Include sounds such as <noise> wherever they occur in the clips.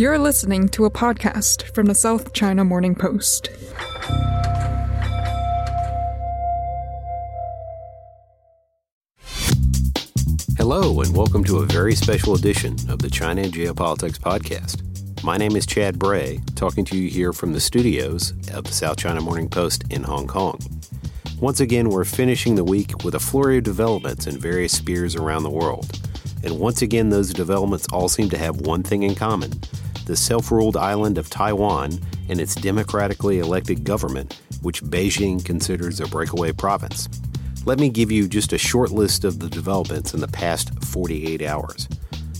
You're listening to a podcast from the South China Morning Post. Hello, and welcome to a very special edition of the China Geopolitics Podcast. My name is Chad Bray, talking to you here from the studios of the South China Morning Post in Hong Kong. Once again, we're finishing the week with a flurry of developments in various spheres around the world. And once again, those developments all seem to have one thing in common the self ruled island of Taiwan and its democratically elected government, which Beijing considers a breakaway province. Let me give you just a short list of the developments in the past 48 hours.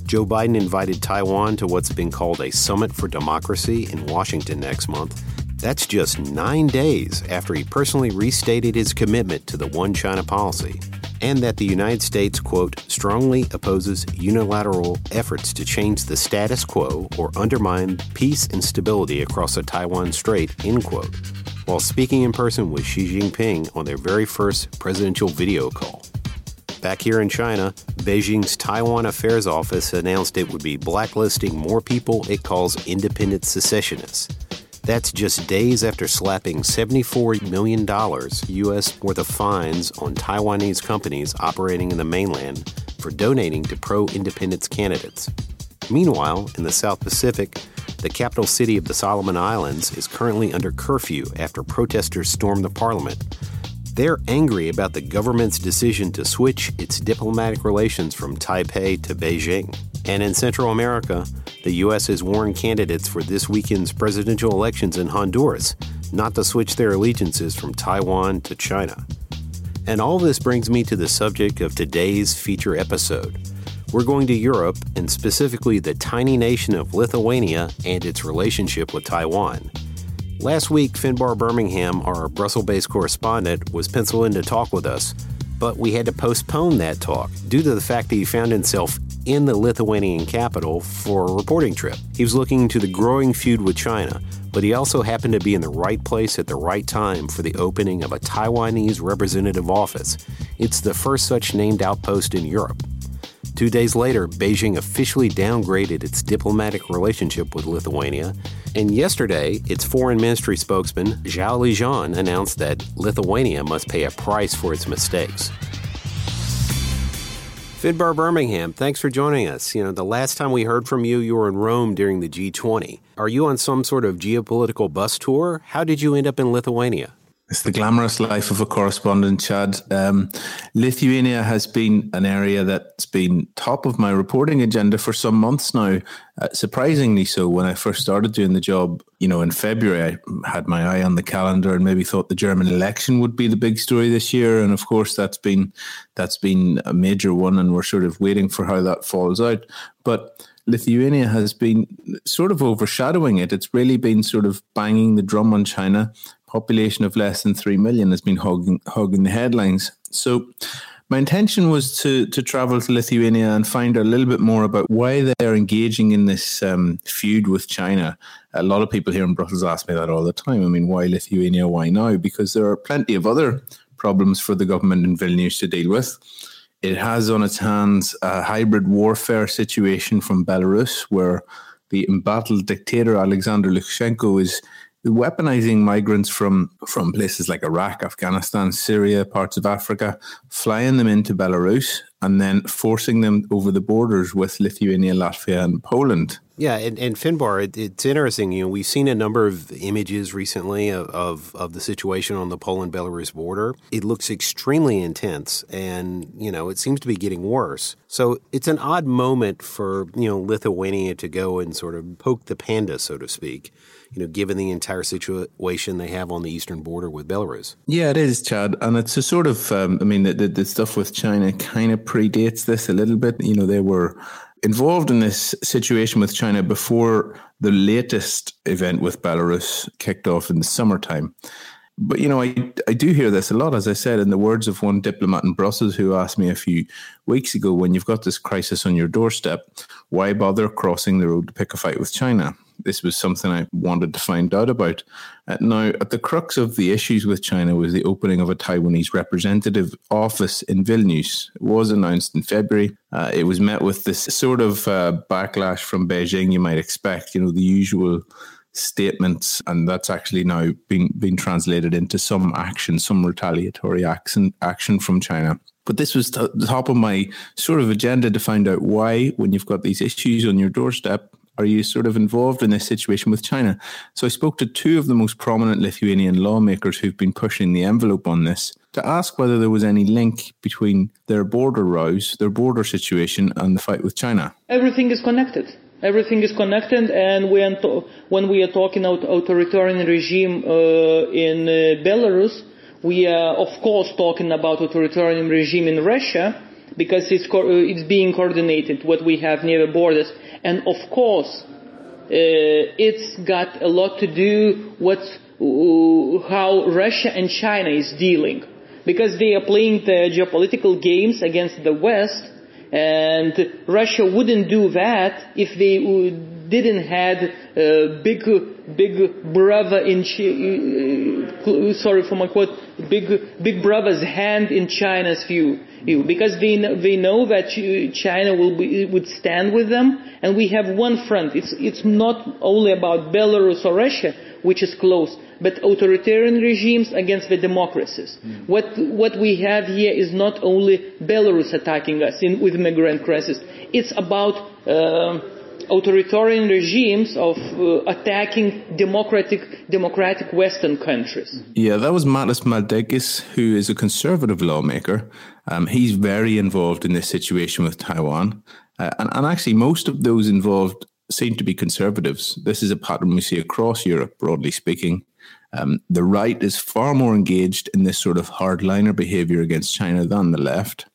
Joe Biden invited Taiwan to what's been called a Summit for Democracy in Washington next month. That's just nine days after he personally restated his commitment to the One China policy, and that the United States, quote, strongly opposes unilateral efforts to change the status quo or undermine peace and stability across the Taiwan Strait, end quote while speaking in person with Xi Jinping on their very first presidential video call. Back here in China, Beijing's Taiwan Affairs Office announced it would be blacklisting more people it calls independent secessionists. That's just days after slapping $74 million U.S. worth of fines on Taiwanese companies operating in the mainland for donating to pro independence candidates. Meanwhile, in the South Pacific, the capital city of the Solomon Islands is currently under curfew after protesters stormed the parliament. They're angry about the government's decision to switch its diplomatic relations from Taipei to Beijing. And in Central America, the U.S. has warned candidates for this weekend's presidential elections in Honduras not to switch their allegiances from Taiwan to China. And all this brings me to the subject of today's feature episode we're going to Europe, and specifically the tiny nation of Lithuania and its relationship with Taiwan. Last week, Finbar Birmingham, our Brussels based correspondent, was penciled in to talk with us, but we had to postpone that talk due to the fact that he found himself in the Lithuanian capital for a reporting trip. He was looking into the growing feud with China, but he also happened to be in the right place at the right time for the opening of a Taiwanese representative office. It's the first such named outpost in Europe. Two days later, Beijing officially downgraded its diplomatic relationship with Lithuania, and yesterday, its foreign ministry spokesman, Zhao Lijian, announced that Lithuania must pay a price for its mistakes. Finbar Birmingham, thanks for joining us. You know, the last time we heard from you, you were in Rome during the G20. Are you on some sort of geopolitical bus tour? How did you end up in Lithuania? It's the glamorous life of a correspondent, Chad. Um, Lithuania has been an area that's been top of my reporting agenda for some months now. Uh, surprisingly so. When I first started doing the job, you know, in February, I had my eye on the calendar and maybe thought the German election would be the big story this year. And of course, that's been that's been a major one, and we're sort of waiting for how that falls out. But Lithuania has been sort of overshadowing it. It's really been sort of banging the drum on China population of less than 3 million has been hogging, hogging the headlines. So my intention was to to travel to Lithuania and find out a little bit more about why they're engaging in this um, feud with China. A lot of people here in Brussels ask me that all the time. I mean, why Lithuania? Why now? Because there are plenty of other problems for the government in Vilnius to deal with. It has on its hands a hybrid warfare situation from Belarus, where the embattled dictator Alexander Lukashenko is weaponizing migrants from from places like Iraq, Afghanistan, Syria, parts of Africa, flying them into Belarus, and then forcing them over the borders with Lithuania, Latvia, and Poland. Yeah, and, and Finbar, it, it's interesting. You know, we've seen a number of images recently of, of, of the situation on the Poland Belarus border. It looks extremely intense, and you know, it seems to be getting worse. So it's an odd moment for you know Lithuania to go and sort of poke the panda, so to speak you know, given the entire situation they have on the eastern border with Belarus. Yeah, it is, Chad, and it's a sort of, um, I mean, the, the, the, stuff with China kind of predates this a little bit. You know, they were involved in this situation with China before the latest event with Belarus kicked off in the summertime. But you know, I I do hear this a lot, as I said, in the words of one diplomat in Brussels who asked me a few weeks ago, when you've got this crisis on your doorstep, why bother crossing the road to pick a fight with China? This was something I wanted to find out about. Uh, now, at the crux of the issues with China was the opening of a Taiwanese representative office in Vilnius. It was announced in February. Uh, it was met with this sort of uh, backlash from Beijing you might expect, you know, the usual statements, and that's actually now being being translated into some action, some retaliatory action action from China. But this was the top of my sort of agenda to find out why, when you've got these issues on your doorstep, are you sort of involved in this situation with China? So I spoke to two of the most prominent Lithuanian lawmakers who've been pushing the envelope on this to ask whether there was any link between their border rows, their border situation, and the fight with China. Everything is connected. Everything is connected, and when, to- when we are talking about authoritarian regime uh, in uh, Belarus, we are of course talking about authoritarian regime in Russia because it's co- uh, it's being coordinated what we have near the borders, and of course uh, it's got a lot to do with uh, how Russia and China is dealing. Because they are playing the geopolitical games against the West and Russia wouldn't do that if they didn't had a big, big brother in, uh, sorry for my quote, big, big brother's hand in China's view. Because they, they know that China will be, would stand with them, and we have one front. It's, it's not only about Belarus or Russia, which is close, but authoritarian regimes against the democracies. Mm. What, what we have here is not only Belarus attacking us in, with migrant crisis, it's about uh, authoritarian regimes of uh, attacking democratic, democratic Western countries. Yeah, that was Matas Maldeikis, who is a conservative lawmaker. Um, he's very involved in this situation with Taiwan. Uh, and, and actually, most of those involved seem to be conservatives. This is a pattern we see across Europe, broadly speaking. Um, the right is far more engaged in this sort of hardliner behavior against China than the left.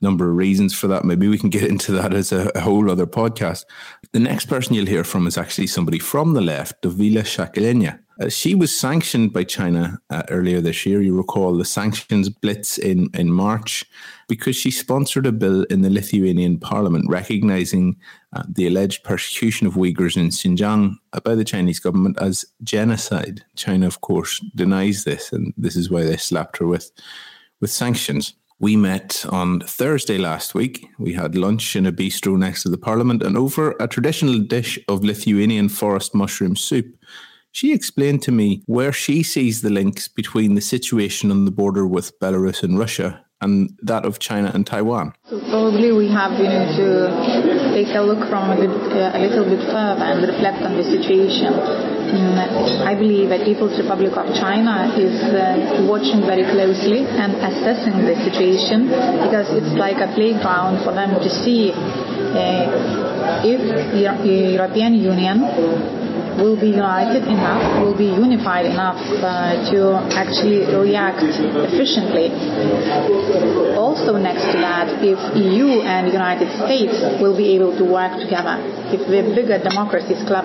Number of reasons for that. Maybe we can get into that as a, a whole other podcast. The next person you'll hear from is actually somebody from the left, Dovile Sakaliene. Uh, she was sanctioned by China uh, earlier this year. You recall the sanctions blitz in, in March because she sponsored a bill in the Lithuanian parliament recognizing uh, the alleged persecution of Uyghurs in Xinjiang by the Chinese government as genocide. China, of course, denies this, and this is why they slapped her with, with sanctions. We met on Thursday last week. We had lunch in a bistro next to the parliament, and over a traditional dish of Lithuanian forest mushroom soup, she explained to me where she sees the links between the situation on the border with Belarus and Russia and that of China and Taiwan. Probably we have you know, to take a look from a, bit, uh, a little bit further and reflect on the situation. Mm, I believe that People's Republic of China is uh, watching very closely and assessing the situation because it's like a playground for them to see uh, if the European Union will be united enough, will be unified enough uh, to actually react efficiently. Also next to that, if EU and United States will be able to work together, if the bigger democracies club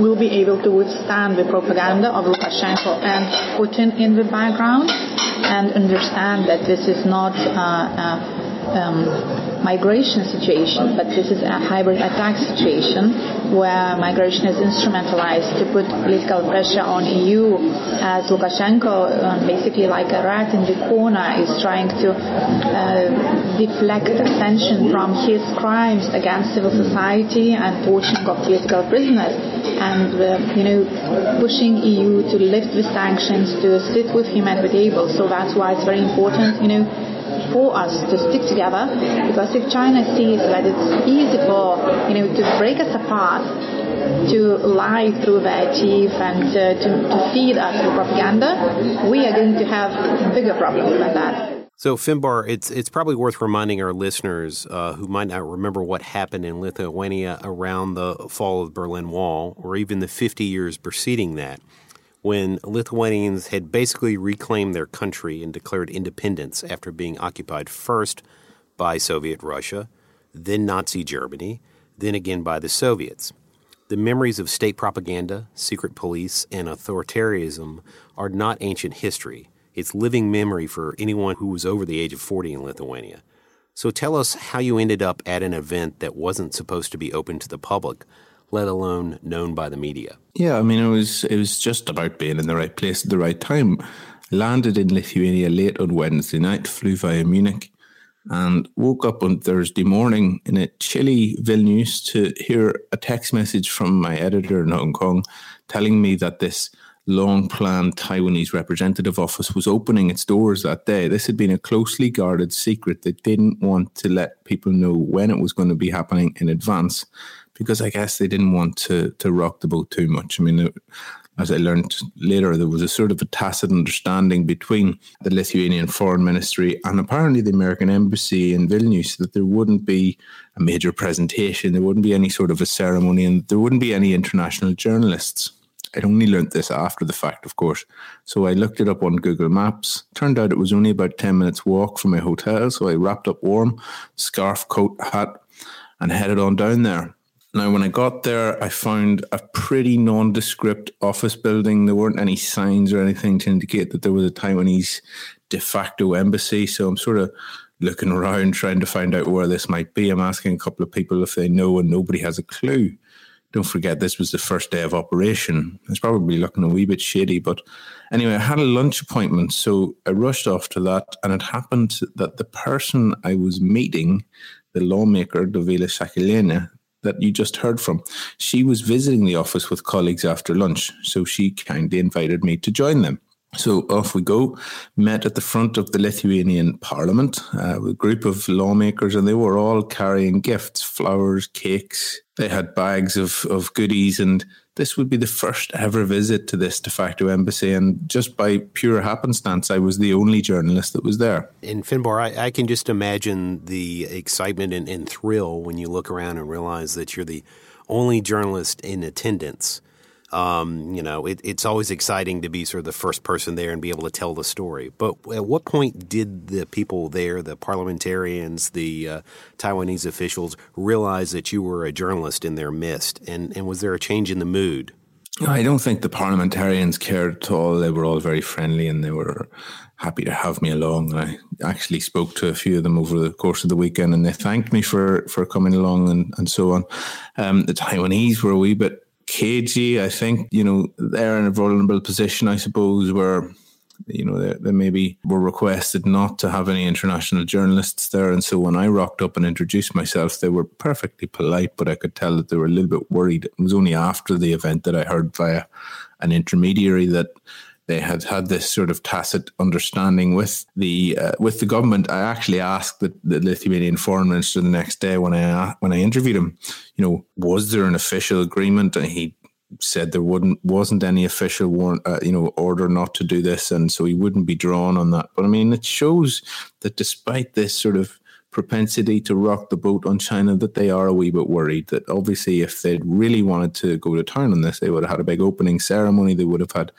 will be able to withstand the propaganda of Lukashenko and Putin in the background and understand that this is not uh, uh, um, migration situation, but this is a hybrid attack situation where migration is instrumentalized to put political pressure on EU as Lukashenko, um, basically like a rat in the corner, is trying to uh, deflect attention from his crimes against civil society and torturing of political prisoners and uh, you know pushing EU to lift the sanctions to sit with him at the table so that's why it's very important you know for us to stick together because if China sees that it's easy for, you know, to break us apart, to lie through their teeth and uh, to, to feed us with propaganda, we are going to have bigger problems than that. So, Finbar, it's it's probably worth reminding our listeners uh, who might not remember what happened in Lithuania around the fall of the Berlin Wall, or even the 50 years preceding that when Lithuanians had basically reclaimed their country and declared independence after being occupied first by Soviet Russia, then Nazi Germany, then again by the Soviets. The memories of state propaganda, secret police, and authoritarianism are not ancient history. It's living memory for anyone who was over the age of 40 in Lithuania. So tell us how you ended up at an event that wasn't supposed to be open to the public, let alone known by the media. Yeah, I mean it was it was just about being in the right place at the right time. Landed in Lithuania late on Wednesday night, flew via Munich, and woke up on Thursday morning in a chilly Vilnius to hear a text message from my editor in Hong Kong telling me that this long planned Taiwanese representative office was opening its doors that day. This had been a closely guarded secret. They didn't want to let people know when it was going to be happening in advance because I guess they didn't want to to rock the boat too much. I mean, as I learned later, there was a sort of a tacit understanding between the Lithuanian Foreign Ministry and apparently the American Embassy in Vilnius that there wouldn't be a major presentation, there wouldn't be any sort of a ceremony, and there wouldn't be any international journalists. I'd only learnt this after the fact, of course. So I looked it up on Google Maps. Turned out it was only about 10 minutes walk from my hotel. So I wrapped up warm, scarf, coat, hat, and headed on down there. Now, when I got there, I found a pretty nondescript office building. There weren't any signs or anything to indicate that there was a Taiwanese de facto embassy. So I'm sort of looking around trying to find out where this might be. I'm asking a couple of people if they know, and nobody has a clue. Don't forget, this was the first day of operation. It's probably looking a wee bit shady, but anyway, I had a lunch appointment, so I rushed off to that, and it happened that the person I was meeting, the lawmaker, Dovile Sakaliene, that you just heard from, she was visiting the office with colleagues after lunch. So she kindly invited me to join them. So off we go. Met at the front of the Lithuanian Parliament uh, with a group of lawmakers, and they were all carrying gifts flowers, cakes. They had bags of, of goodies, and this would be the first ever visit to this de facto embassy. And just by pure happenstance, I was the only journalist that was there. In Finbar, I, I can just imagine the excitement and, and thrill when you look around and realize that you're the only journalist in attendance. Um, you know, it, it's always exciting to be sort of the first person there and be able to tell the story. But at what point did the people there, the parliamentarians, the uh, Taiwanese officials, realize that you were a journalist in their midst? And, and was there a change in the mood? I don't think the parliamentarians cared at all. They were all very friendly and they were happy to have me along. And I actually spoke to a few of them over the course of the weekend and they thanked me for, for coming along and, and so on. Um, the Taiwanese were a wee bit cagey. I think you know they're in a vulnerable position, I suppose, where you know they, they maybe were requested not to have any international journalists there, and so when I rocked up and introduced myself, they were perfectly polite, but I could tell that they were a little bit worried. It was only after the event that I heard via an intermediary that they had had this sort of tacit understanding with the uh, with the government. I actually asked the, the, Lithuanian foreign minister the next day when I when I interviewed him, you know, was there an official agreement? And he said there wouldn't wasn't any official warrant, uh, you know, order not to do this, and so he wouldn't be drawn on that. But I mean, it shows that despite this sort of propensity to rock the boat on China that they are a wee bit worried that obviously if they'd really wanted to go to town on this, they would have had a big opening ceremony. They would have had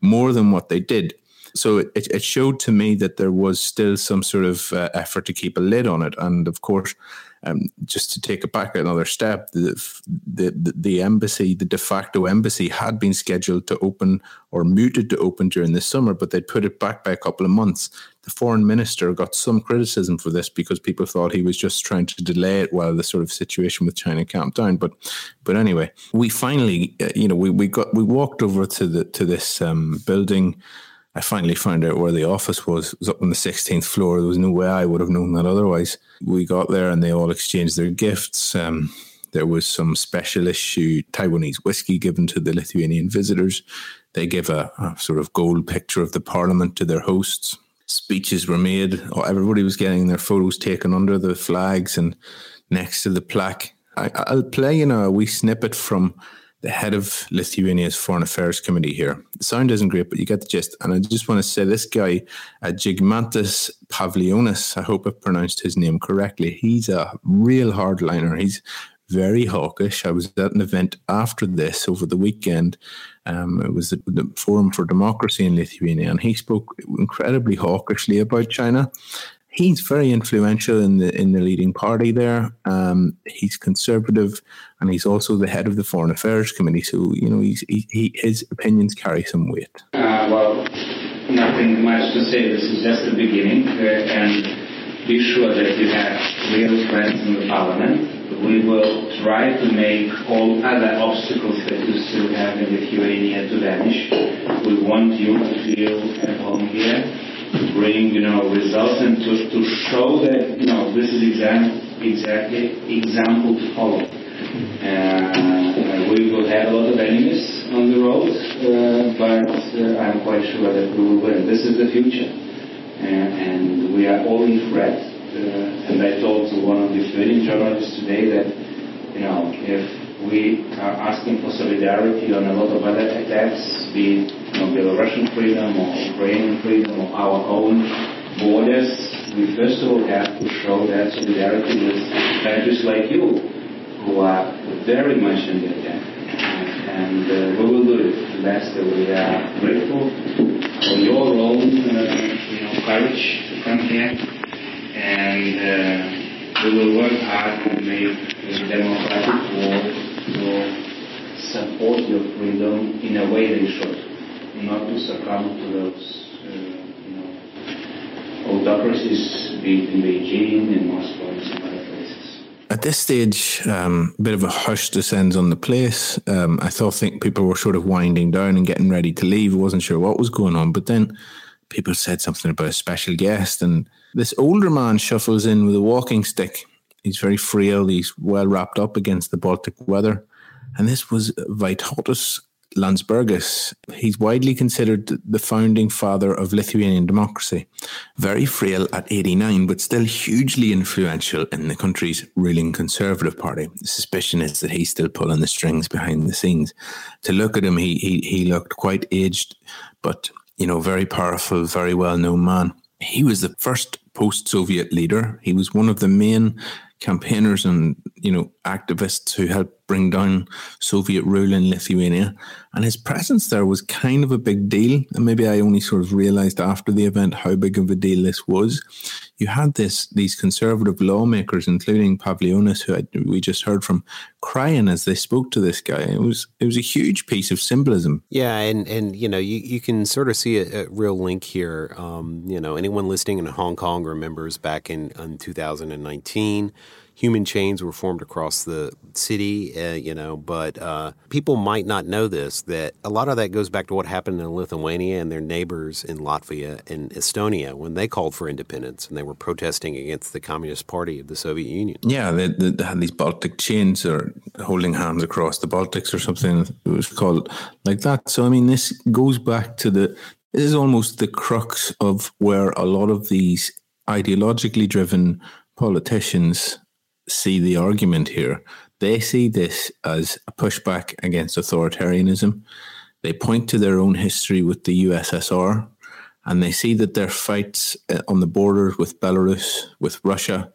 more than what they did. So it, it showed to me that there was still some sort of uh, effort to keep a lid on it. And of course, um, just to take it back another step, the, the, the embassy, the de facto embassy, had been scheduled to open or muted to open during the summer, but they'd put it back by a couple of months. The foreign minister got some criticism for this because people thought he was just trying to delay it while the sort of situation with China calmed down. But, but anyway, we finally, uh, you know, we, we got we walked over to the to this um, building I finally found out where the office was. It was up on the 16th floor. There was no way I would have known that otherwise. We got there and they all exchanged their gifts. Um, there was some special issue Taiwanese whiskey given to the Lithuanian visitors. They gave a, a sort of gold picture of the parliament to their hosts. Speeches were made. Everybody was getting their photos taken under the flags and next to the plaque. I, will play you know a wee snippet from the head of Lithuania's Foreign Affairs Committee here. The sound isn't great, but you get the gist. And I just want to say this guy, uh, Žygimantas Pavilionis, I hope I pronounced his name correctly. He's a real hardliner. He's very hawkish. I was at an event after this over the weekend. Um, it was the, the, Forum for Democracy in Lithuania, and he spoke incredibly hawkishly about China. He's very influential in the in the leading party there. Um, he's conservative, and he's also the head of the Foreign Affairs Committee. So you know, he's, he, he his opinions carry some weight. Uh, well, nothing much to say. This is just the beginning, uh, and be sure that you have real friends in the parliament. We will try to make all other obstacles that you still have in Lithuania to vanish. We want you to feel at home here bring you know results and to, to show that you know this is exam, exactly example to follow. Uh, we will have a lot of enemies on the road, uh, but uh, I'm quite sure that we will win. This is the future, uh, and we are all in threat. Uh, and I told to one of the Lithuanian journalists today that you know if we are asking for solidarity on a lot of other attacks, be it you know, Belarusian freedom or Ukrainian freedom or our own borders, we first of all have to show that solidarity with countries like you, who are very much in the attack. And uh, we will do it. Last, we are grateful for your own uh, you know, courage to come here. And uh, we will work hard to make this democratic war support your freedom in a way they should not to succumb to those, uh, you know, autocracies, be it in Beijing and Moscow and some other places. At this stage, um, a bit of a hush descends on the place. Um, I thought think people were sort of winding down and getting ready to leave. I wasn't sure what was going on, but then people said something about a special guest, and this older man shuffles in with a walking stick. He's very frail. He's well wrapped up against the Baltic weather. And this was Vytautas Landsbergis. He's widely considered the founding father of Lithuanian democracy. Very frail at 89, but still hugely influential in the country's ruling Conservative Party. The suspicion is that he's still pulling the strings behind the scenes. To look at him, he, he, he looked quite aged, but, you know, very powerful, very well known man. He was the first post Soviet leader. He was one of the main campaigners and you know activists who helped bring down Soviet rule in Lithuania, and his presence there was kind of a big deal. And maybe I only sort of realised after the event how big of a deal this was. You had this these conservative lawmakers, including Pavilionis, who I, we just heard from, crying as they spoke to this guy. It was it was a huge piece of symbolism. Yeah, and and you know you, you can sort of see a, a real link here. Um, you know, anyone listening in Hong Kong remembers back in, in 2019 human chains were formed across the city, uh, you know, but uh, people might not know this that a lot of that goes back to what happened in Lithuania and their neighbors in Latvia and Estonia when they called for independence and they were protesting against the Communist Party of the Soviet Union. Yeah, they, they had these Baltic chains or holding hands across the Baltics or something. It was called like that. So, I mean, this goes back to the, this is almost the crux of where a lot of these ideologically driven politicians see the argument here. They see this as a pushback against authoritarianism. They point to their own history with the USSR and they see that their fights uh, on the borders with Belarus, with Russia,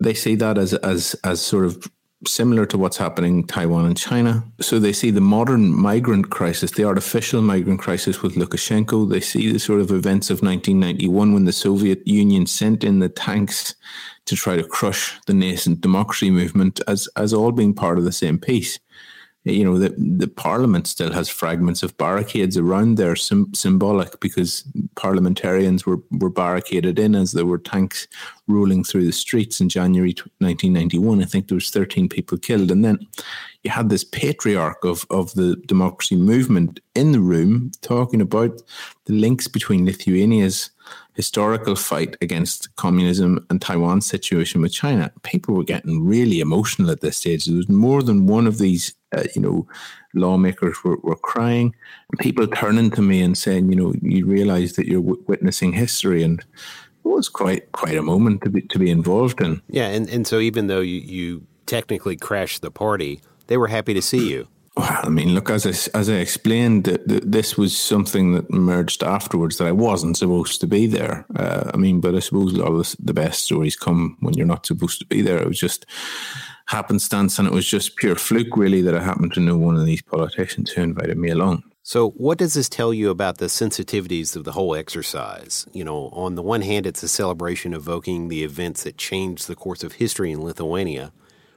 they see that as, as, as sort of similar to what's happening in Taiwan and China. So they see the modern migrant crisis, the artificial migrant crisis with Lukashenko. They see the sort of events of 1991 when the Soviet Union sent in the tanks to try to crush the nascent democracy movement as as all being part of the same piece. You know, the the parliament still has fragments of barricades around there, sim- symbolic because parliamentarians were, were barricaded in as there were tanks rolling through the streets in January 1991. I think there was 13 people killed, and then you had this patriarch of of the democracy movement in the room talking about the links between Lithuania's historical fight against communism and Taiwan's situation with China, people were getting really emotional at this stage. There was more than one of these, uh, you know, lawmakers were, were crying. People turning to me and saying, you know, you realize that you're w- witnessing history and it was quite quite a moment to be to be involved in. Yeah, and, and so even though you, you technically crashed the party, they were happy to see you. Well, I mean, look, as I, as I explained, this was something that emerged afterwards that I wasn't supposed to be there. Uh, I mean, but I suppose a lot of the best stories come when you're not supposed to be there. It was just happenstance and it was just pure fluke, really, that I happened to know one of these politicians who invited me along. So, what does this tell you about the sensitivities of the whole exercise? You know, on the one hand, it's a celebration evoking the events that changed the course of history in Lithuania.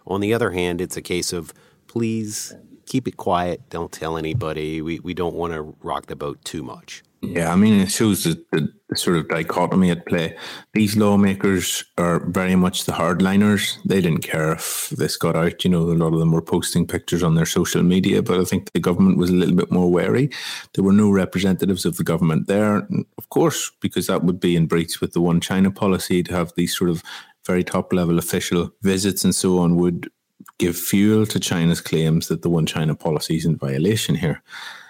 On the other hand, it's a case of please keep it quiet, don't tell anybody. We, we don't want to rock the boat too much. Yeah, I mean, it shows the, the, the, sort of dichotomy at play. These lawmakers are very much the hardliners. They didn't care if this got out. You know, a lot of them were posting pictures on their social media, but I think the government was a little bit more wary. There were no representatives of the government there, of course, because that would be in breach with the One China policy to have these sort of very top level official visits and so on would give fuel to China's claims that the One China policy is in violation here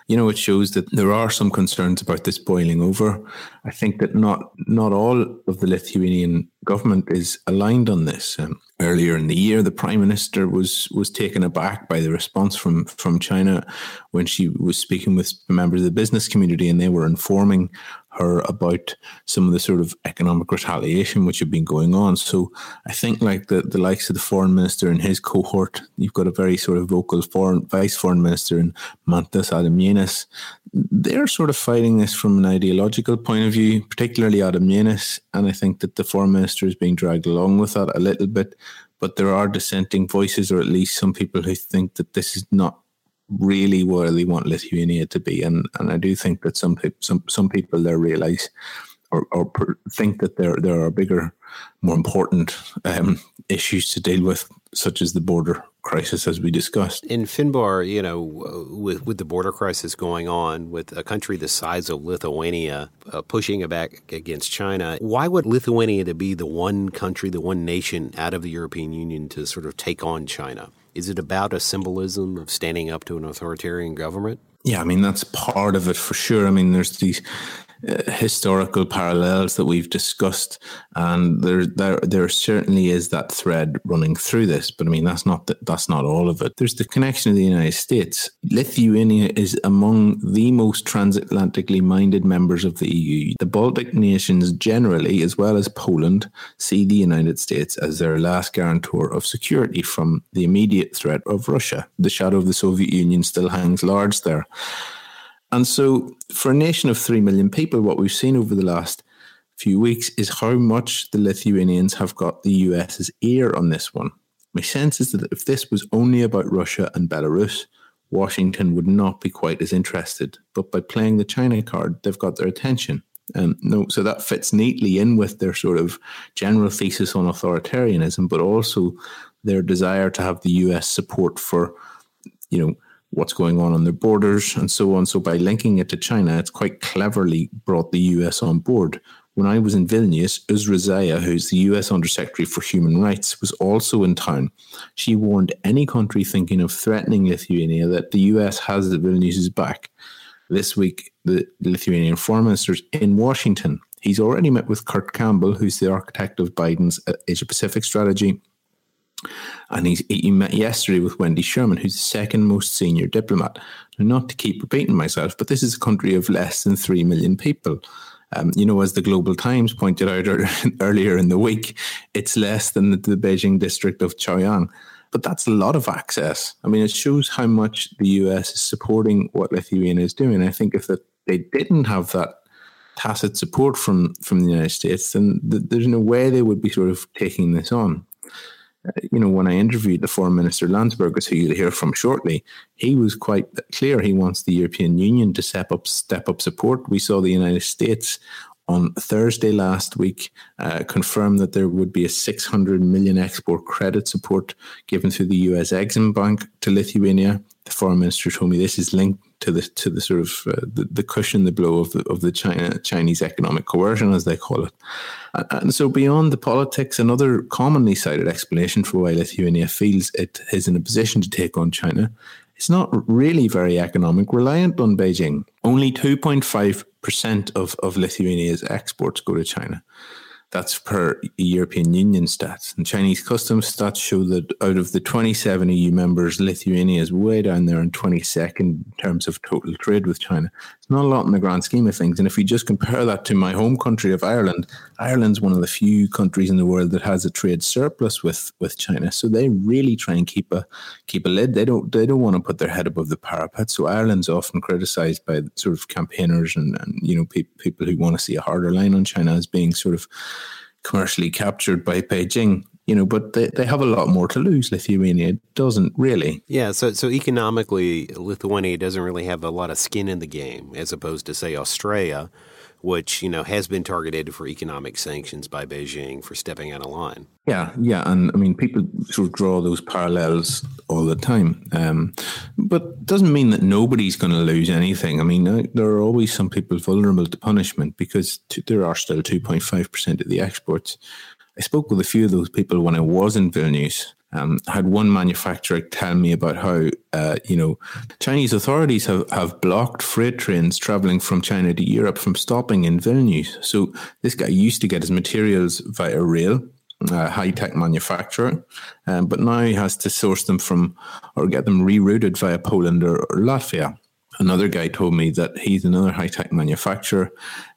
you know, it shows that there are some concerns about this boiling over. I think that not not all of the Lithuanian government is aligned on this. Um, earlier in the year, the prime minister was was taken aback by the response from from China when she was speaking with members of the business community, and they were informing her about some of the sort of economic retaliation which had been going on. So I think like the, the likes of the foreign minister and his cohort, you've got a very sort of vocal foreign vice foreign minister in Mantas Adomėnas. They're sort of fighting this from an ideological point of view, particularly Adomėnas. And I think that the foreign minister is being dragged along with that a little bit. But there are dissenting voices, or at least some people who think that this is not really where they want Lithuania to be, and and I do think that some people some some people there realize or, or think that there there are bigger, more important um, issues to deal with, such as the border crisis, as we discussed. In Finbar, you know, with with the border crisis going on, with a country the size of Lithuania uh, pushing back against China, why would Lithuania to be the one country, the one nation out of the European Union to sort of take on China? Is it about a symbolism of standing up to an authoritarian government? Yeah, I mean that's part of it for sure. I mean, there's these uh, historical parallels that we've discussed, and there, there there certainly is that thread running through this. But I mean, that's not the, that's not all of it. There's the connection of the United States. Lithuania is among the most transatlantically minded members of the EU. The Baltic nations generally, as well as Poland, see the United States as their last guarantor of security from the immediate threat of Russia. The shadow of the Soviet Union still hangs large there. And so, for a nation of 3 million people, what we've seen over the last few weeks is how much the Lithuanians have got the US's ear on this one. My sense is that if this was only about Russia and Belarus, Washington would not be quite as interested. But by playing the China card, they've got their attention. Um, no, so that fits neatly in with their sort of general thesis on authoritarianism, but also their desire to have the US support for, you know, what's going on on their borders and so on. So by linking it to China, it's quite cleverly brought the US on board. When I was in Vilnius, Uzra Zeya, who's the US Undersecretary for Human Rights, was also in town. She warned any country thinking of threatening Lithuania that the US has the Vilnius's back. This week, the Lithuanian foreign minister is in Washington. He's already met with Kurt Campbell, who's the architect of Biden's uh, Asia Pacific strategy, and he's, he met yesterday with Wendy Sherman, who's the second most senior diplomat. not to keep repeating myself, but this is a country of less than 3 million people. Um, you know, as the Global Times pointed out <laughs> earlier in the week, it's less than the, the Beijing district of Chaoyang. But that's a lot of access. I mean, it shows how much the US is supporting what Lithuania is doing. I think if the, they didn't have that tacit support from, from the United States, then th- there's no way they would be sort of taking this on you know, when I interviewed the Foreign Minister Landsbergis, who you'll hear from shortly, he was quite clear he wants the European Union to step up, step up support. We saw the United States on Thursday last week uh, confirm that there would be a 600 million export credit support given through the US Exim Bank to Lithuania. The foreign minister told me this is linked to the to the sort of uh, the, the cushion, the blow of the of the China Chinese economic coercion, as they call it. And so, beyond the politics, another commonly cited explanation for why Lithuania feels it is in a position to take on China is not really very economic, reliant on Beijing. Only 2.5% of, of Lithuania's exports go to China. That's per European Union stats. And Chinese customs stats show that out of the 27 EU members, Lithuania is way down there in 22nd in terms of total trade with China. Not a lot in the grand scheme of things. And if you just compare that to my home country of Ireland, Ireland's one of the few countries in the world that has a trade surplus with with China. So they really try and keep a keep a lid. They don't they don't want to put their head above the parapet. So Ireland's often criticised by sort of campaigners and, and you know pe- people who want to see a harder line on China as being sort of commercially captured by Beijing you know, but they, they have a lot more to lose. Lithuania doesn't really. Yeah, so so economically, Lithuania doesn't really have a lot of skin in the game, as opposed to say Australia, which you know has been targeted for economic sanctions by Beijing for stepping out of line. Yeah, yeah, and I mean people sort of draw those parallels all the time, um, but doesn't mean that nobody's going to lose anything. I mean, there are always some people vulnerable to punishment because there are still two point five percent of the exports I spoke with a few of those people when I was in Vilnius. Um, I had one manufacturer tell me about how, uh, you know, Chinese authorities have, have blocked freight trains traveling from China to Europe from stopping in Vilnius. So this guy used to get his materials via rail, uh, high tech manufacturer, um, but now he has to source them from or get them rerouted via Poland or, or Latvia another guy told me that he's another high tech manufacturer,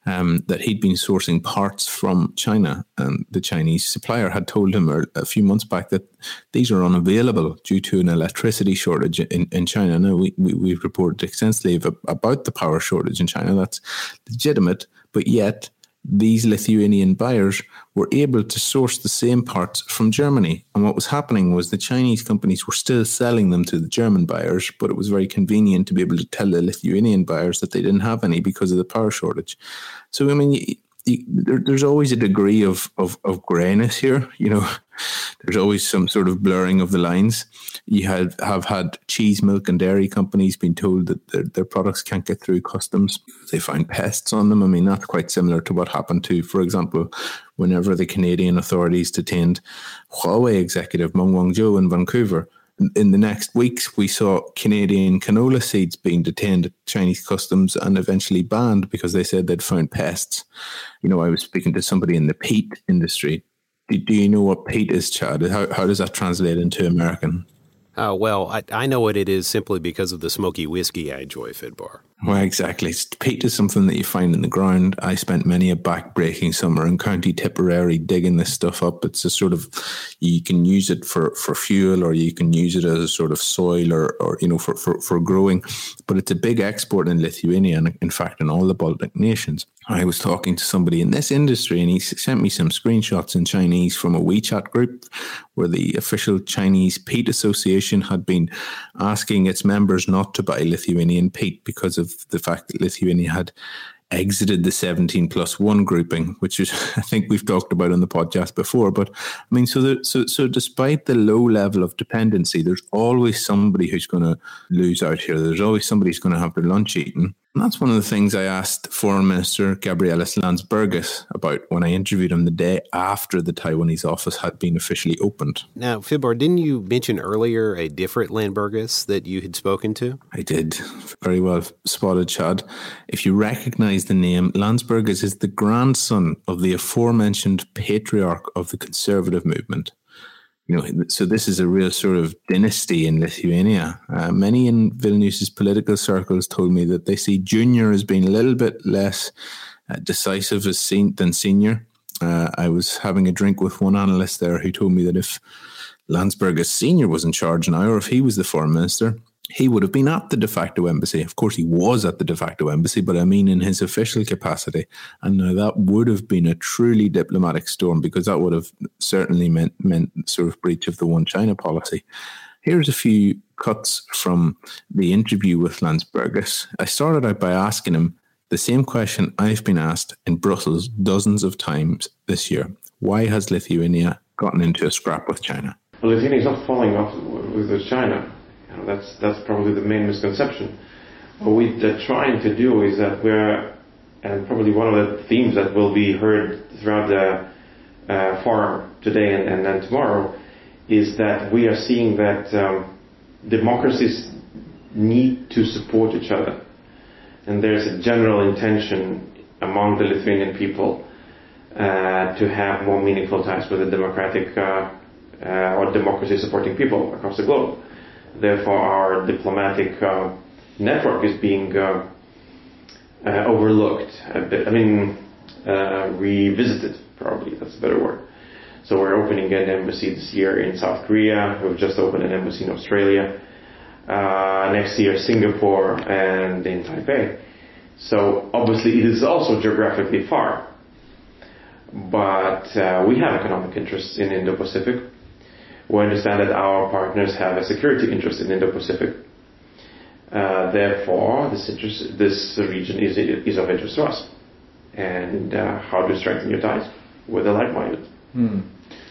um, that he'd been sourcing parts from China. And the Chinese supplier had told him a few months back that these are unavailable due to an electricity shortage in, in China. Now, we, we, we've reported extensively about the power shortage in China. That's legitimate, but yet these Lithuanian buyers were able to source the same parts from Germany. And what was happening was the Chinese companies were still selling them to the German buyers, but it was very convenient to be able to tell the Lithuanian buyers that they didn't have any because of the power shortage. So, I mean, there, there's always a degree of, of, of grayness here. You know, there's always some sort of blurring of the lines. You have, have had cheese, milk, and dairy companies being told that their, their products can't get through customs. They find pests on them. I mean, that's quite similar to what happened to, for example, whenever the Canadian authorities detained Huawei executive Meng Wanzhou in Vancouver in the next weeks, we saw Canadian canola seeds being detained at Chinese customs and eventually banned because they said they'd found pests. You know, I was speaking to somebody in the peat industry. Do, do you know what peat is, Chad? How, how does that translate into American? Uh, well, I, I know what it is simply because of the smoky whiskey I enjoy, Finbar. Well, exactly. Peat is something that you find in the ground. I spent many a back-breaking summer in County Tipperary digging this stuff up. It's a sort of you can use it for, for fuel, or you can use it as a sort of soil, or, or you know for, for, for growing. But it's a big export in Lithuania, and in fact, in all the Baltic nations. I was talking to somebody in this industry, and he sent me some screenshots in Chinese from a WeChat group where the official Chinese peat association had been asking its members not to buy Lithuanian peat because of the fact that Lithuania had exited the 17 plus one grouping, which is, <laughs> I think we've talked about on the podcast before. But I mean, so, so, so despite the low level of dependency, there's always somebody who's going to lose out here. There's always somebody who's going to have their lunch eaten. And that's one of the things I asked Foreign Minister Gabrielis Landsbergis about when I interviewed him the day after the Taiwanese office had been officially opened. Now, Finbar, didn't you mention earlier a different Landsbergis that you had spoken to? I did. Very well spotted, Chad. If you recognize the name, Landsbergis is the grandson of the aforementioned patriarch of the conservative movement you know, so this is a real sort of dynasty in Lithuania. Uh, many in Vilnius's political circles told me that they see junior as being a little bit less uh, decisive as sen- than senior. Uh, I was having a drink with one analyst there who told me that if Landsbergis senior was in charge now, or if he was the foreign minister, he would have been at the de facto embassy. Of course, he was at the de facto embassy, but I mean in his official capacity. And now that would have been a truly diplomatic storm because that would have certainly meant meant sort of breach of the one China policy. Here's a few cuts from the interview with Landsbergis. I started out by asking him the same question I've been asked in Brussels dozens of times this year. Why has Lithuania gotten into a scrap with China? Well, Lithuania is not falling off with China that's that's probably the main misconception. What we're trying to do is that we're, and probably one of the themes that will be heard throughout the uh, forum today and, and, and, tomorrow, is that we are seeing that um, democracies need to support each other, and there's a general intention among the Lithuanian people uh, to have more meaningful ties with the democratic uh, uh or democracy supporting people across the globe. Therefore, our diplomatic uh, network is being uh, uh, overlooked, bit, I mean, revisited, probably, that's a better word. So we're opening an embassy this year in South Korea. We've just opened an embassy in Australia. Uh, next year, Singapore and in Taipei. So obviously it is also geographically far. But uh, we have economic interests in Indo-Pacific. We understand that our partners have a security interest in Indo-Pacific. Uh, therefore, this, region is, is of interest to us. And uh, how to strengthen your ties with the like-minded. Hmm.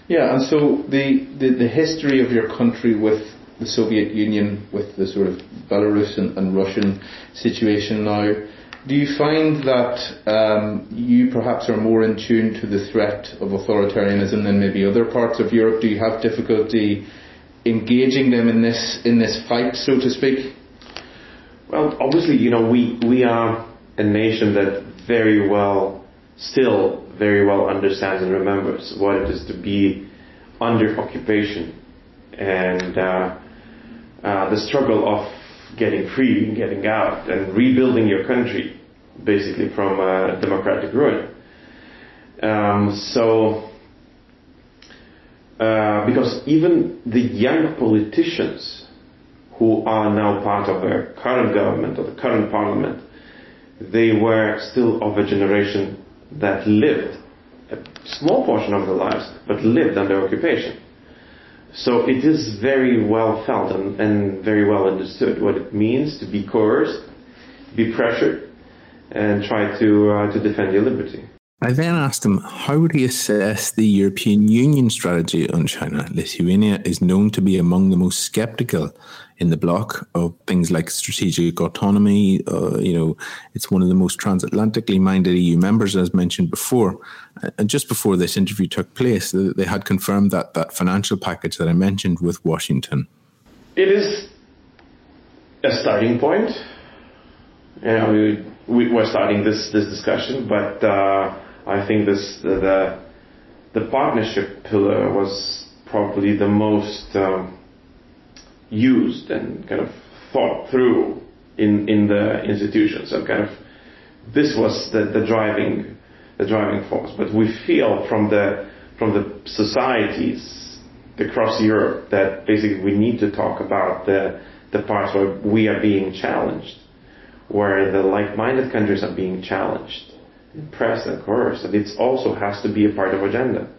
Yeah, and so the, history of your country with the Soviet Union, with the sort of Belarus and, and Russian situation now, do you find that um, you perhaps are more in tune to the threat of authoritarianism than maybe other parts of Europe? Do you have difficulty engaging them in this in this fight, so to speak? Well, obviously, you know, we we are a nation that very well, still very well understands and remembers what it is to be under occupation and uh, uh, the struggle of getting free and getting out and rebuilding your country basically from a democratic ruin. Um, so, uh, because even the young politicians who are now part of the current government or the current parliament, they were still of a generation that lived a small portion of their lives, but lived under occupation. So it is very well felt and, and, very well understood what it means to be coerced, be pressured, and try to uh, to defend your liberty. I then asked him, how would he assess the European Union strategy on China? Lithuania is known to be among the most skeptical in the bloc of things like strategic autonomy. Uh, you know, it's one of the most transatlantically minded EU members, as mentioned before. And just before this interview took place, they had confirmed that that financial package that I mentioned with Washington. It is a starting point. You know, we, we, are starting this, this discussion, but uh, I think this the the partnership pillar was probably the most um, used and kind of thought through in in the institutions. So kind of this was the, the driving the driving force. But we feel from the from the societies across Europe that basically we need to talk about the the parts where we are being challenged, where the like-minded countries are being challenged press and coerce. And it also has to be a part of agenda,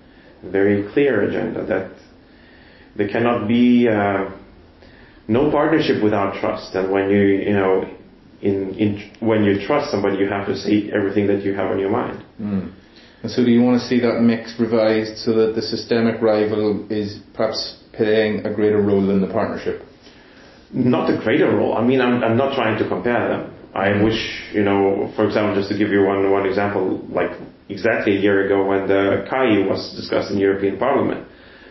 a very clear agenda that there cannot be uh, no partnership without trust. And when you you know in, in when you trust somebody, you have to say everything that you have on your mind. Mm. And so, do you want to see that mix revised so that the systemic rival is perhaps playing a greater role in the partnership? Not a greater role. I mean, I'm, I'm not trying to compare them. I wish, you know, for example, just to give you one one example, like exactly a year ago when the CAI was discussed in European Parliament,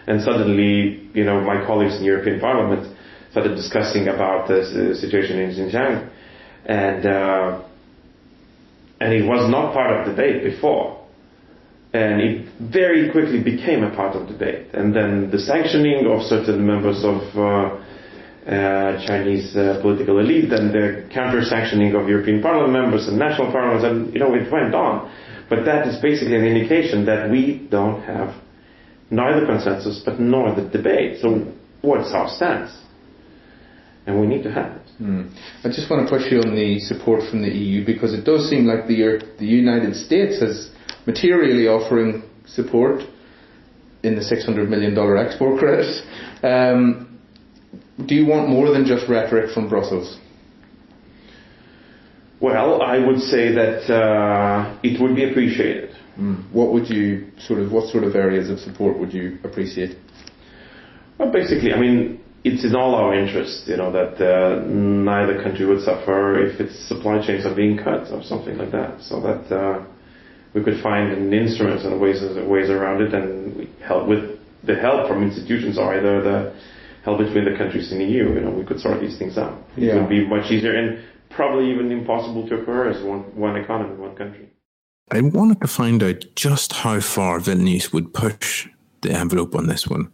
and suddenly, you know, my colleagues in European Parliament started discussing about the situation in Xinjiang, and uh, and it was not part of the debate before, and it very quickly became a part of the debate, and then the sanctioning of certain members of uh, uh, Chinese uh, political elite and the counter-sanctioning of European Parliament members and national parliaments, and you know it went on. But that is basically an indication that we don't have neither consensus but nor the debate. So what's our stance? And we need to have it. Mm. I just want to push you on the support from the EU because it does seem like the the United States is materially offering support in the $600 million export credit. Um, do you want more than just rhetoric from Brussels? Well, I would say that uh, it would be appreciated. Mm. What would you sort of what sort of areas of support would you appreciate? Well, basically, I mean, it's in all our interest, you know, that uh, neither country would suffer if its supply chains are being cut or something like that. So that uh, we could find an instruments and ways ways around it, and help with the help from institutions, or either the help between the countries in the EU. You know, we could sort these things out. Yeah. It would be much easier and probably even impossible to occur as one, one economy, one country. I wanted to find out just how far Vilnius would push the envelope on this one.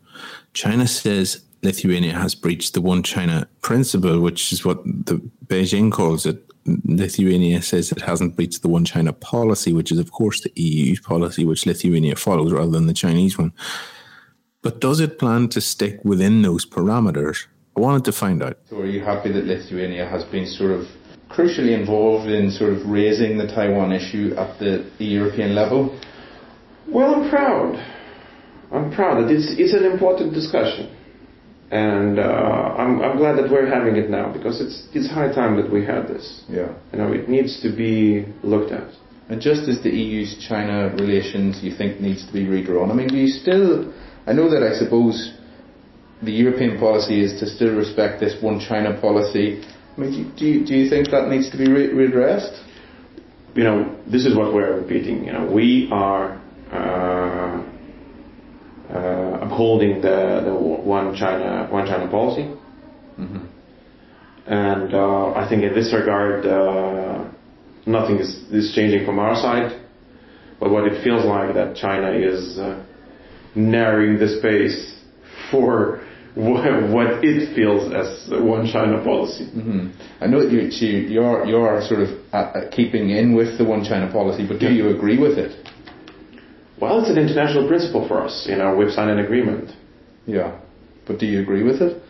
China says Lithuania has breached the one China principle, which is what the Beijing calls it, Lithuania says it hasn't breached the one China policy, which is, of course, the EU's policy, which Lithuania follows rather than the Chinese one. But does it plan to stick within those parameters? I wanted to find out. So, are you happy that Lithuania has been sort of crucially involved in sort of raising the Taiwan issue at the, the European level? Well, I'm proud. I'm proud that it's, it's an important discussion. And uh, I'm, I'm glad that we're having it now because it's, it's high time that we had this. Yeah. You know, it needs to be looked at. And just as the EU's China relations you think needs to be redrawn, I mean, do you still, I know that I suppose the European policy is to still respect this one China policy. I mean, do you, do you think that needs to be re- redressed? You know, this is what we're repeating. You know, we are uh, upholding the, the one China one China policy, mm-hmm. and uh, I think in this regard, uh, nothing is, is changing from our side. But what it feels like that China is uh, narrowing the space for <laughs> what it feels as one China policy. Mm-hmm. I know that you, you're you're sort of uh, keeping in with the one China policy, but do you agree with it? Well, it's an international principle for us. You know, we've signed an agreement. Yeah, but do you agree with it?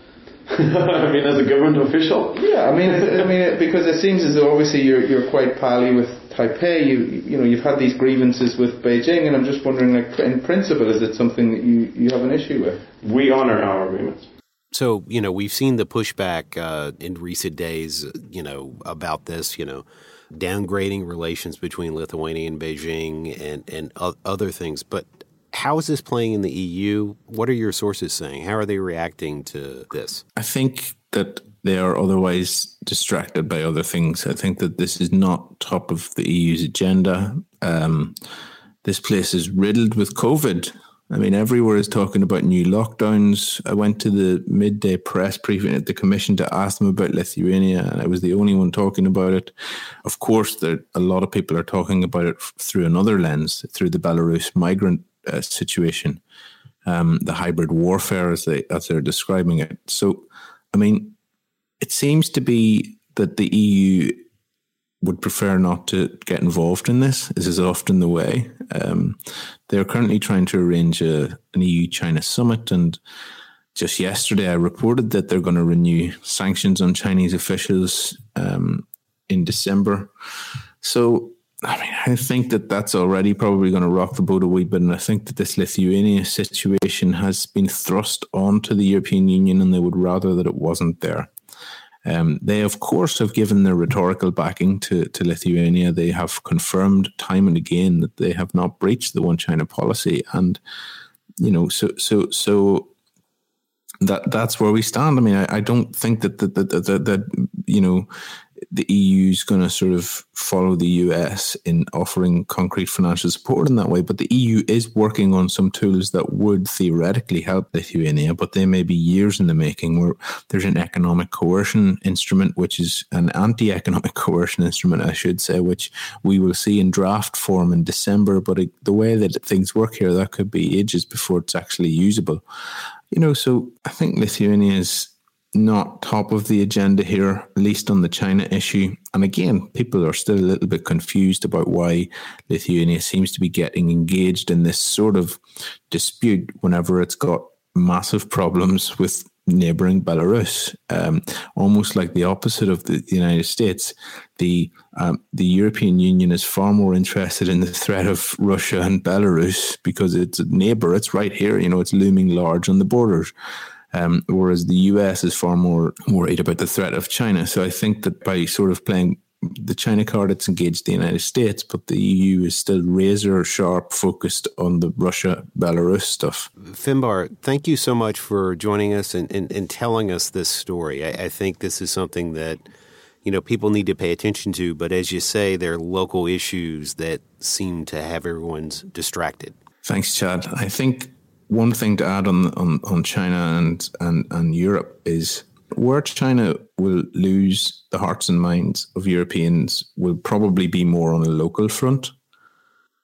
<laughs> I mean, as a government official. Yeah, I mean, I mean, because it seems as though obviously you're you're quite pally with Taipei. You you know you've had these grievances with Beijing, and I'm just wondering, like in principle, is it something that you you have an issue with? We honor our agreements. So you know we've seen the pushback uh, in recent days. You know about this. You know downgrading relations between Lithuania and Beijing and, and other things. But how is this playing in the EU? What are your sources saying? How are they reacting to this? I think that they are otherwise distracted by other things. I think that this is not top of the EU's agenda. Um, this place is riddled with COVID. I mean, everywhere is talking about new lockdowns. I went to the midday press briefing at the Commission to ask them about Lithuania, and I was the only one talking about it. Of course, there a lot of people are talking about it through another lens, through the Belarus migrant uh, situation, um, the hybrid warfare as they as they're describing it. So, I mean, it seems to be that the EU would prefer not to get involved in this. This is often the way. Um, they're currently trying to arrange a, an EU China summit. And just yesterday, I reported that they're going to renew sanctions on Chinese officials um, in December. So, I mean, I think that that's already probably going to rock the boat a wee bit. And I think that this Lithuania situation has been thrust onto the European Union, and they would rather that it wasn't there. Um, they, of course, have given their rhetorical backing to, to Lithuania. They have confirmed time and again that they have not breached the one China policy, and you know, so so so that that's where we stand. I mean, I, I don't think that that, that that that you know the EU is going to sort of follow the US in offering concrete financial support in that way. But the EU is working on some tools that would theoretically help Lithuania, but they may be years in the making. Where there's an economic coercion instrument, which is an anti-economic <laughs> coercion instrument, I should say, which we will see in draft form in December. But it, the way that things work here, that could be ages before it's actually usable. You know, so I think Lithuania is not top of the agenda here, at least on the China issue. And again, people are still a little bit confused about why Lithuania seems to be getting engaged in this sort of dispute whenever it's got massive problems with neighboring Belarus, um, almost like the opposite of the, the United States. The um, the European Union is far more interested in the threat of Russia and Belarus because it's a neighbor. It's right here. You know, it's looming large on the borders. Um, whereas the US is far more worried about the threat of China. So I think that by sort of playing the China card, it's engaged the United States, but the EU is still razor sharp focused on the Russia Belarus stuff. Finbar, thank you so much for joining us and, and, and telling us this story. I, I think this is something that you know people need to pay attention to, but as you say, there are local issues that seem to have everyone's distracted. Thanks, Chad. I think one thing to add on on, on China and, and and Europe is where China will lose the hearts and minds of Europeans will probably be more on a local front.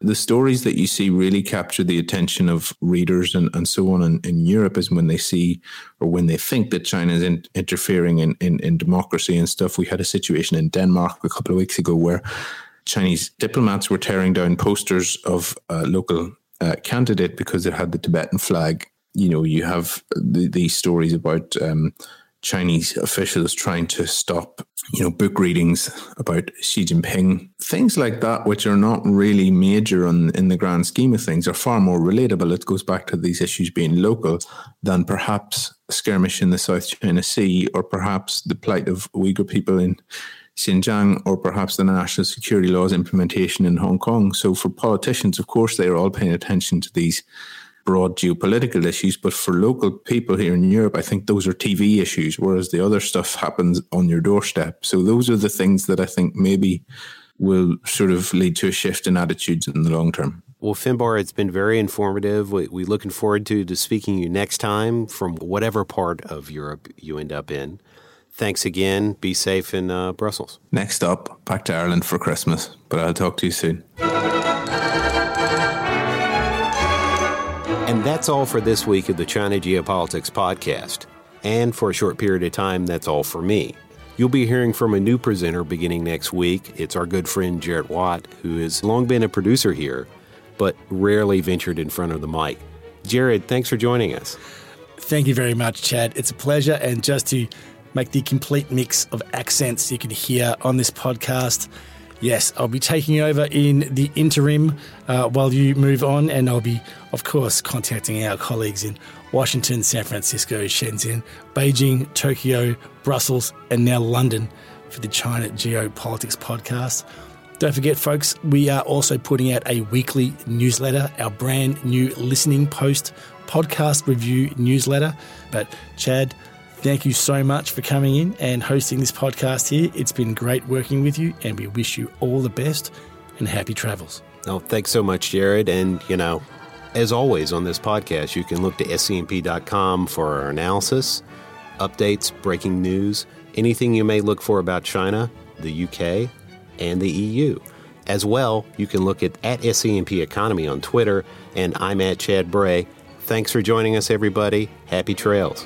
the stories that you see really capture the attention of readers and, and so on in, in Europe is when they see or when they think that China is in, interfering in, in, in democracy and stuff. We had a situation in Denmark a couple of weeks ago where Chinese diplomats were tearing down posters of a local uh, candidate because it had the Tibetan flag. You know, you have the, these stories about um, Chinese officials trying to stop, you know, book readings about Xi Jinping, things like that, which are not really major on, in the grand scheme of things, are far more relatable. It goes back to these issues being local than perhaps a skirmish in the South China Sea or perhaps the plight of Uyghur people in Xinjiang or perhaps the national security laws implementation in Hong Kong. So for politicians, of course, they are all paying attention to these broad geopolitical issues. But for local people here in Europe, I think those are TV issues, whereas the other stuff happens on your doorstep. So those are the things that I think maybe will sort of lead to a shift in attitudes in the long term. Well, Finbar, it's been very informative. We're looking forward to, to speaking to you next time from whatever part of Europe you end up in. Thanks again. Be safe in uh, Brussels. Next up, back to Ireland for Christmas, but I'll talk to you soon. And that's all for this week of the China Geopolitics Podcast. And for a short period of time, that's all for me. You'll be hearing from a new presenter beginning next week. It's our good friend Jarrett Watt, who has long been a producer here, but rarely ventured in front of the mic. Jared, thanks for joining us. Thank you very much, Chad. It's a pleasure. And just to make the complete mix of accents you can hear on this podcast, Yes, I'll be taking over in the interim uh, while you move on, and I'll be, of course, contacting our colleagues in Washington, San Francisco, Shenzhen, Beijing, Tokyo, Brussels, and now London for the China Geopolitics podcast. Don't forget, folks, we are also putting out a weekly newsletter, our brand new listening post podcast review newsletter. But, Chad, Thank you so much for coming in and hosting this podcast here. It's been great working with you, and we wish you all the best and happy travels. Oh, thanks so much, Jared. And, you know, as always on this podcast, you can look to scmp.com for our analysis, updates, breaking news, anything you may look for about China, the UK, and the EU. As well, you can look at, at SCMP Economy on Twitter, and I'm at Chad Bray. Thanks for joining us, everybody. Happy trails.